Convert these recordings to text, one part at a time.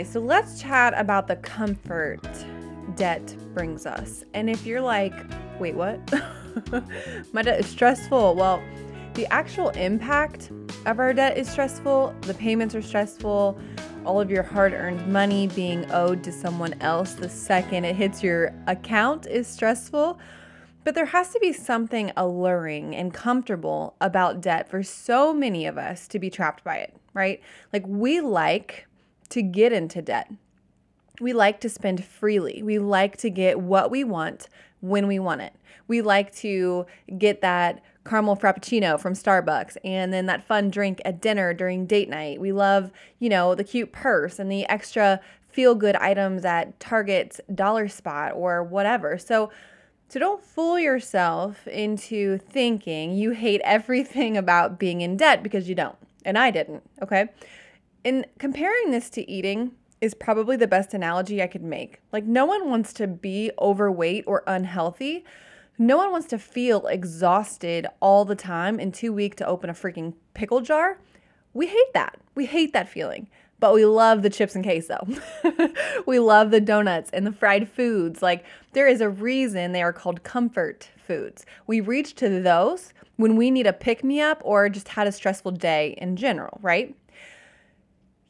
Okay, so let's chat about the comfort debt brings us. And if you're like, wait, what? My debt is stressful. Well, the actual impact of our debt is stressful. The payments are stressful. All of your hard earned money being owed to someone else the second it hits your account is stressful. But there has to be something alluring and comfortable about debt for so many of us to be trapped by it, right? Like we like to get into debt. We like to spend freely. We like to get what we want when we want it. We like to get that caramel frappuccino from Starbucks and then that fun drink at dinner during date night. We love, you know, the cute purse and the extra feel good items at Target's dollar spot or whatever. So so don't fool yourself into thinking you hate everything about being in debt because you don't. And I didn't, okay? In comparing this to eating is probably the best analogy I could make. Like no one wants to be overweight or unhealthy. No one wants to feel exhausted all the time and too weak to open a freaking pickle jar. We hate that. We hate that feeling but we love the chips and queso. we love the donuts and the fried foods. Like, there is a reason they are called comfort foods. We reach to those when we need a pick me up or just had a stressful day in general, right?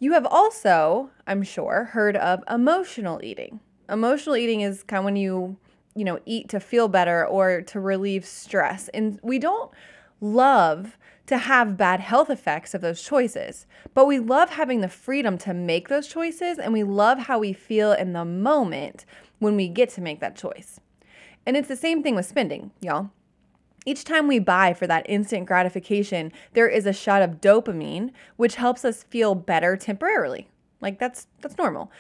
You have also, I'm sure, heard of emotional eating. Emotional eating is kind of when you, you know, eat to feel better or to relieve stress. And we don't love to have bad health effects of those choices. But we love having the freedom to make those choices and we love how we feel in the moment when we get to make that choice. And it's the same thing with spending, y'all. Each time we buy for that instant gratification, there is a shot of dopamine which helps us feel better temporarily. Like that's that's normal.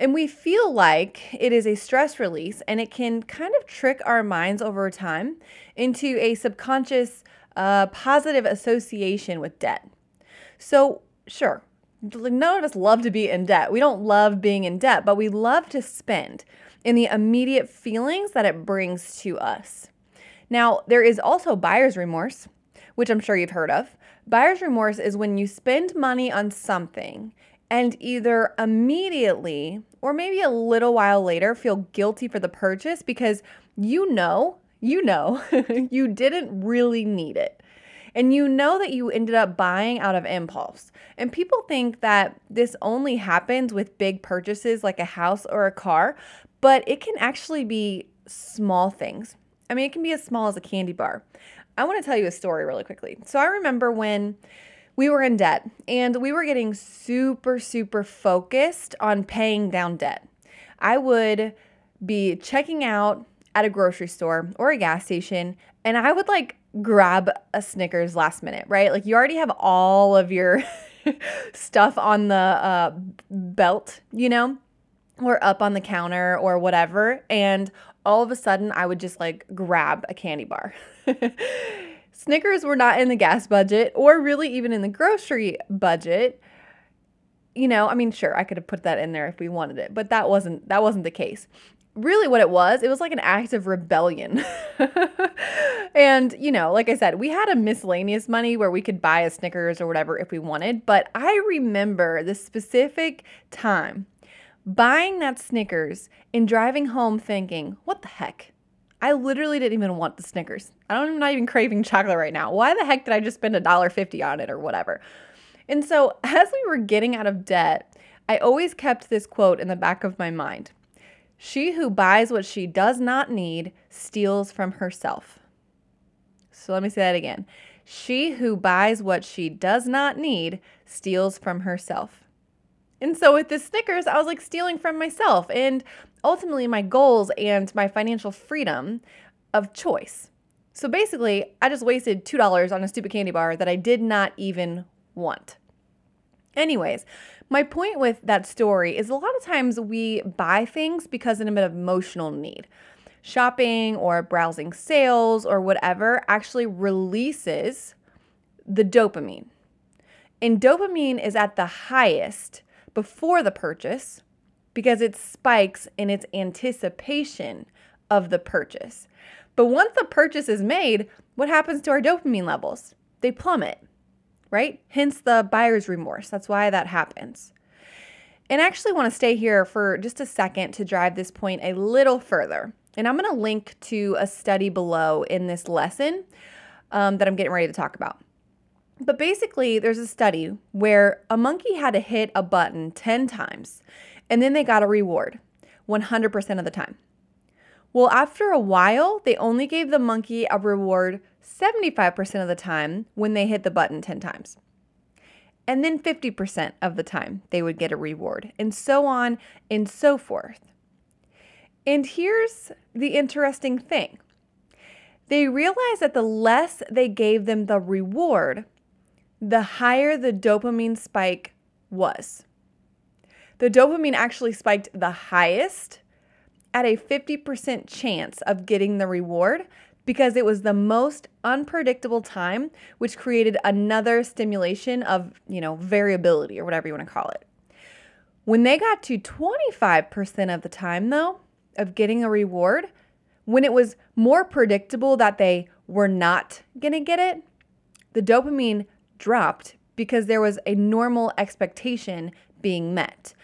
And we feel like it is a stress release and it can kind of trick our minds over time into a subconscious a positive association with debt. So, sure, none of us love to be in debt. We don't love being in debt, but we love to spend in the immediate feelings that it brings to us. Now, there is also buyer's remorse, which I'm sure you've heard of. Buyer's remorse is when you spend money on something and either immediately or maybe a little while later feel guilty for the purchase because you know you know you didn't really need it. And you know that you ended up buying out of impulse. And people think that this only happens with big purchases like a house or a car, but it can actually be small things. I mean, it can be as small as a candy bar. I want to tell you a story really quickly. So I remember when we were in debt and we were getting super, super focused on paying down debt. I would be checking out at a grocery store or a gas station and I would like grab a Snickers last minute, right? Like you already have all of your stuff on the uh, belt, you know, or up on the counter or whatever. And all of a sudden, I would just like grab a candy bar. Snickers were not in the gas budget or really even in the grocery budget. You know, I mean, sure, I could have put that in there if we wanted it, but that wasn't that wasn't the case really what it was, it was like an act of rebellion. and, you know, like I said, we had a miscellaneous money where we could buy a Snickers or whatever if we wanted. But I remember the specific time buying that Snickers and driving home thinking, what the heck? I literally didn't even want the Snickers. I don't, I'm not even craving chocolate right now. Why the heck did I just spend a dollar fifty on it or whatever? And so, as we were getting out of debt, I always kept this quote in the back of my mind she who buys what she does not need steals from herself. So let me say that again. She who buys what she does not need steals from herself. And so with the Snickers, I was like stealing from myself and ultimately my goals and my financial freedom of choice. So basically, I just wasted $2 on a stupid candy bar that I did not even want. Anyways, my point with that story is a lot of times we buy things because of an emotional need. Shopping or browsing sales or whatever actually releases the dopamine. And dopamine is at the highest before the purchase because it spikes in its anticipation of the purchase. But once the purchase is made, what happens to our dopamine levels? They plummet right? Hence the buyer's remorse. That's why that happens. And I actually want to stay here for just a second to drive this point a little further. And I'm going to link to a study below in this lesson um, that I'm getting ready to talk about. But basically, there's a study where a monkey had to hit a button 10 times and then they got a reward 100% of the time. Well, after a while, they only gave the monkey a reward 75% of the time when they hit the button 10 times. And then 50% of the time they would get a reward, and so on and so forth. And here's the interesting thing they realized that the less they gave them the reward, the higher the dopamine spike was. The dopamine actually spiked the highest at a 50% chance of getting the reward because it was the most unpredictable time, which created another stimulation of, you know, variability or whatever you want to call it. When they got to 25% of the time, though, of getting a reward, when it was more predictable that they were not going to get it, the dopamine dropped because there was a normal expectation being met.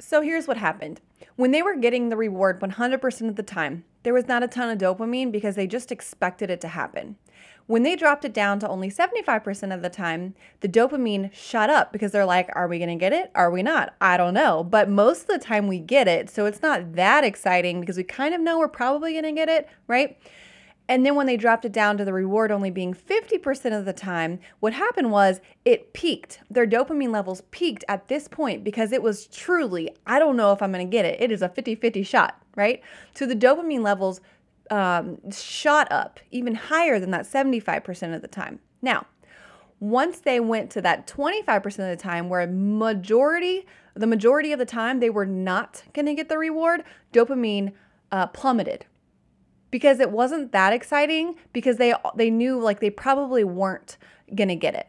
So here's what happened. When they were getting the reward 100% of the time, there was not a ton of dopamine because they just expected it to happen. When they dropped it down to only 75% of the time, the dopamine shot up because they're like, are we to get it? Are we not? I don't know. But most of the time we get it. So it's not that exciting because we kind of know we're probably to get it, right? And then when they dropped it down to the reward only being 50% of the time, what happened was it peaked. Their dopamine levels peaked at this point because it was truly, I don't know if I'm going to get it. It is a 50 50 shot, right? So the dopamine levels um, shot up even higher than that 75% of the time. Now, once they went to that 25% of the time where majority the majority of the time they were not going to get the reward dopamine uh, plummeted because it wasn't that exciting because they they knew like they probably weren't going to get it.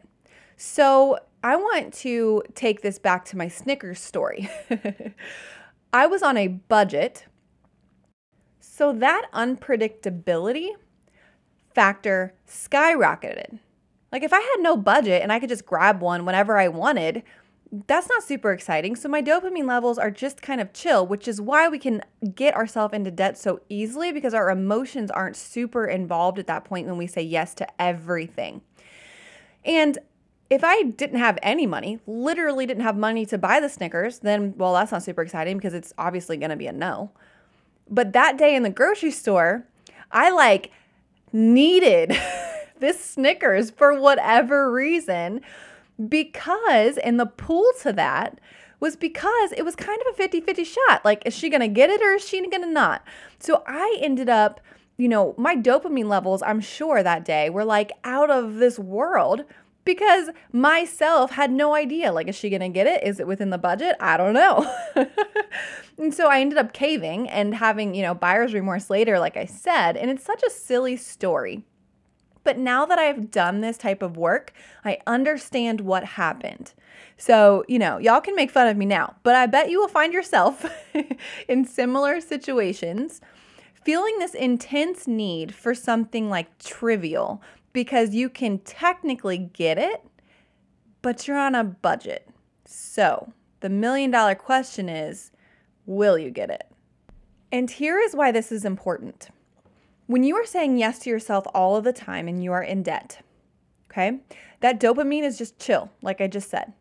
So, I want to take this back to my Snickers story. I was on a budget. So that unpredictability factor skyrocketed. Like if I had no budget and I could just grab one whenever I wanted, that's not super exciting. So my dopamine levels are just kind of chill, which is why we can get ourselves into debt so easily because our emotions aren't super involved at that point when we say yes to everything. And if I didn't have any money, literally didn't have money to buy the Snickers, then well, that's not super exciting because it's obviously going to be a no. But that day in the grocery store, I like needed this Snickers for whatever reason because, and the pull to that was because it was kind of a 50 50 shot. Like, is she going to get it or is she going to not? So I ended up, you know, my dopamine levels, I'm sure that day were like out of this world because myself had no idea. Like, is she going to get it? Is it within the budget? I don't know. and so I ended up caving and having, you know, buyer's remorse later, like I said. And it's such a silly story. But now that I've done this type of work, I understand what happened. So, you know, y'all can make fun of me now, but I bet you will find yourself in similar situations feeling this intense need for something like trivial because you can technically get it, but you're on a budget. So, the million dollar question is will you get it? And here is why this is important. When you are saying yes to yourself all of the time and you are in debt, okay, that dopamine is just chill, like I just said.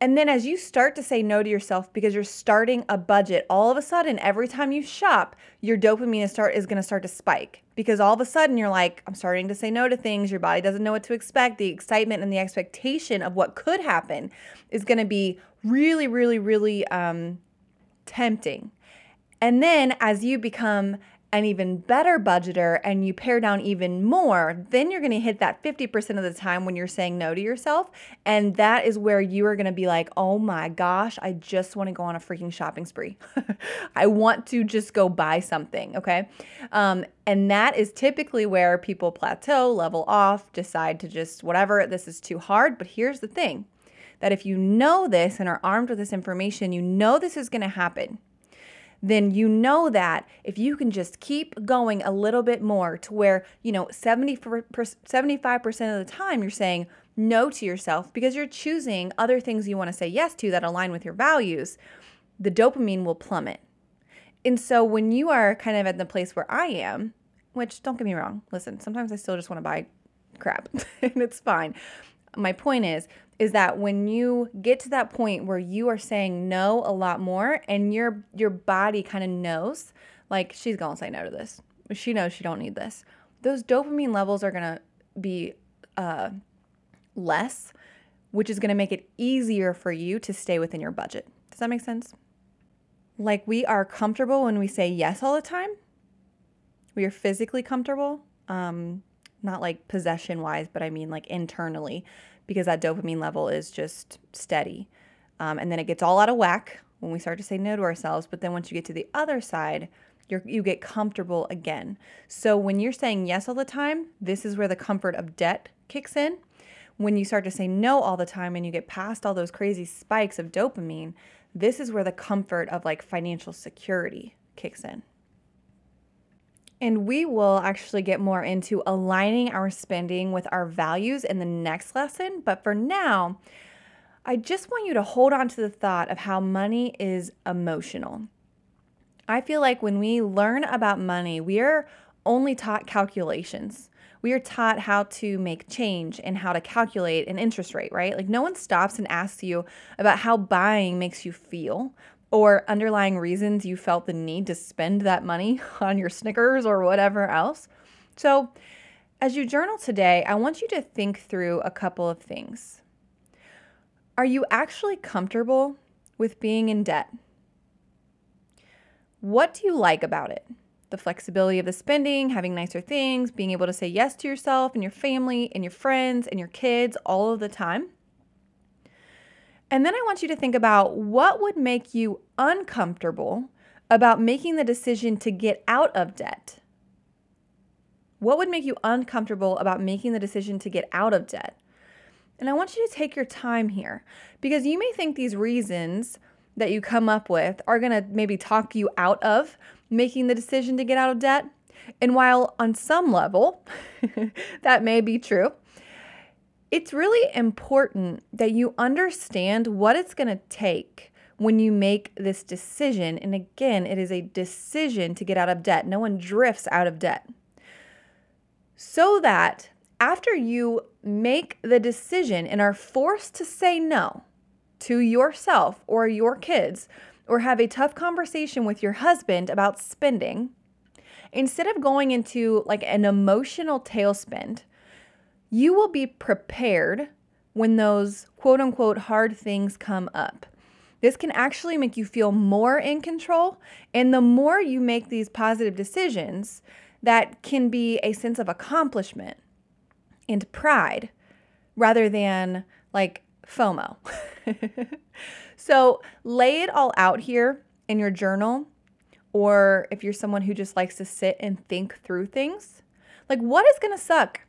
And then as you start to say no to yourself because you're starting a budget, all of a sudden, every time you shop, your dopamine is start is to start to spike because all of a sudden you're like, I'm starting to say no to things. Your body doesn't know what to expect. The excitement and the expectation of what could happen is to be really, really, really um, tempting. And then as you become an even better budgeter and you pare down even more, then you're going to hit that 50% of the time when you're saying no to yourself. And that is where you are going to be like, oh my gosh, I just want to go on a freaking shopping spree. I want to just go buy something. Okay. Um, and that is typically where people plateau, level off, decide to just whatever, this is too hard. But here's the thing that if you know this and are armed with this information, you know this is going to happen then you know that if you can just keep going a little bit more to where, you know, 70 75% of the time you're saying, no to yourself because you're choosing other things you want to say yes to that align with your values, the dopamine will plummet. And so when you are kind of at the place where I am, which don't get me wrong, listen, sometimes I still just want to buy crap and it's fine. My point is is that when you get to that point where you are saying no a lot more and your your body kind of knows like she's going to say no to this. She knows she don't need this. Those dopamine levels are going to be uh, less, which is going to make it easier for you to stay within your budget. Does that make sense? Like we are comfortable when we say yes all the time. We are physically comfortable, um, not like possession wise, but I mean like internally, because that dopamine level is just steady. Um, and then it gets all out of whack when we start to say no to ourselves. But then once you get to the other side, you you get comfortable again. So when you're saying yes all the time, this is where the comfort of debt kicks in. When you start to say no all the time and you get past all those crazy spikes of dopamine, this is where the comfort of like financial security kicks in. And we will actually get more into aligning our spending with our values in the next lesson. But for now, I just want you to hold on to the thought of how money is emotional. I feel like when we learn about money, we are only taught calculations. We are taught how to make change and how to calculate an interest rate, right? Like, no one stops and asks you about how buying makes you feel or underlying reasons you felt the need to spend that money on your Snickers or whatever else. So, as you journal today, I want you to think through a couple of things. Are you actually comfortable with being in debt? What do you like about it? The flexibility of the spending, having nicer things, being able to say yes to yourself and your family and your friends and your kids all of the time. And then I want you to think about what would make you uncomfortable about making the decision to get out of debt. What would make you uncomfortable about making the decision to get out of debt? And I want you to take your time here because you may think these reasons that you come up with are going to maybe talk you out of making the decision to get out of debt. And while on some level that may be true, it's really important that you understand what it's going to take when you make this decision. And again, it is a decision to get out of debt. No one drifts out of debt. So that after you make the decision and are forced to say no, to yourself or your kids or have a tough conversation with your husband about spending, instead of going into like an emotional tailspin, you will be prepared when those quote unquote hard things come up. This can actually make you feel more in control. And the more you make these positive decisions, that can be a sense of accomplishment and pride rather than like FOMO. so lay it all out here in your journal, or if you're someone who just likes to sit and think through things, like what is to suck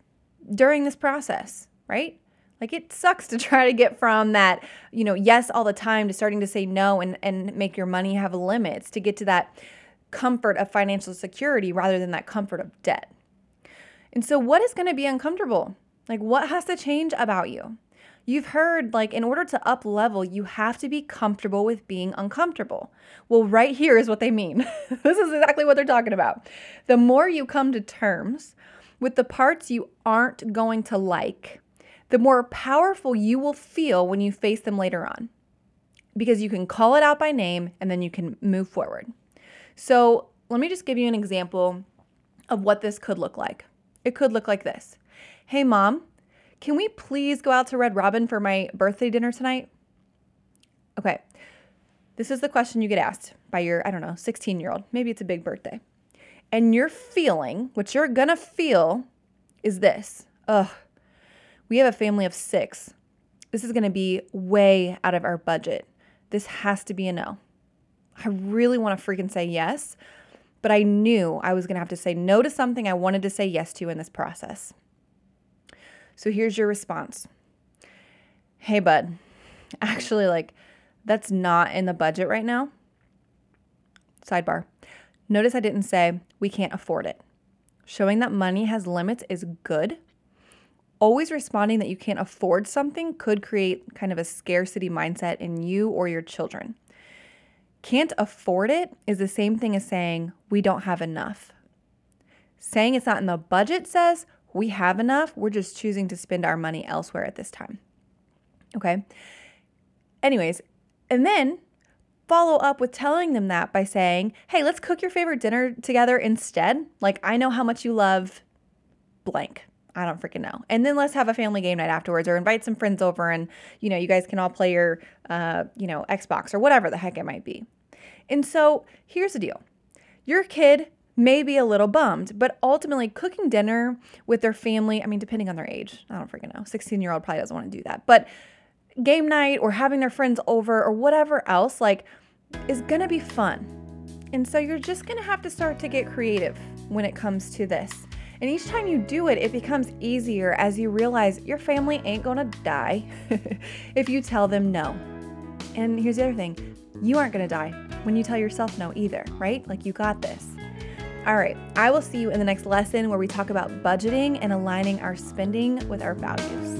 during this process, right? Like it sucks to try to get from that, you know, yes all the time to starting to say no and, and make your money have limits to get to that comfort of financial security rather than that comfort of debt. And so, what is going to be uncomfortable? Like, what has to change about you? You've heard like in order to up level, you have to be comfortable with being uncomfortable. Well, right here is what they mean. this is exactly what they're talking about. The more you come to terms with the parts you aren't going to like, the more powerful you will feel when you face them later on. Because you can call it out by name and then you can move forward. So, let me just give you an example of what this could look like. It could look like this Hey, mom, can we please go out to Red Robin for my birthday dinner tonight? Okay. This is the question you get asked by your, I don't know, 16 year old. Maybe it's a big birthday. And your feeling, what you're gonna feel, is this Ugh, we have a family of six. This is gonna be way out of our budget. This has to be a no. I really wanna freaking say yes, but I knew I was gonna have to say no to something I wanted to say yes to in this process. So here's your response Hey, bud, actually, like, that's not in the budget right now. Sidebar. Notice I didn't say we can't afford it. Showing that money has limits is good. always responding that you can't afford something could create kind of a scarcity mindset in you or your children. Can't afford it is the same thing as saying we don't have enough. Saying it's not in the budget says we have enough, we're just choosing to spend our money elsewhere at this time. Okay. Anyways, and then follow up with telling them that by saying, hey, let's cook your favorite dinner together instead. Like, I know how much you love blank. I don't freaking know. And then let's have a family game night afterwards or invite some friends over and, you know, you guys can all play your, uh, you know, Xbox or whatever the heck it might be. And so here's the deal your kid may be a little bummed, but ultimately cooking dinner with their family, I mean, depending on their age, I don't freaking know. 16 year old probably doesn't want to do that. But game night or having their friends over or whatever else, like, is to be fun. And so you're just to have to start to get creative when it comes to this. And each time you do it, it becomes easier as you realize your family ain't to die if you tell them no. And here's the other thing you aren't to die when you tell yourself no either, right? Like you got this. All right, I will see you in the next lesson where we talk about budgeting and aligning our spending with our values.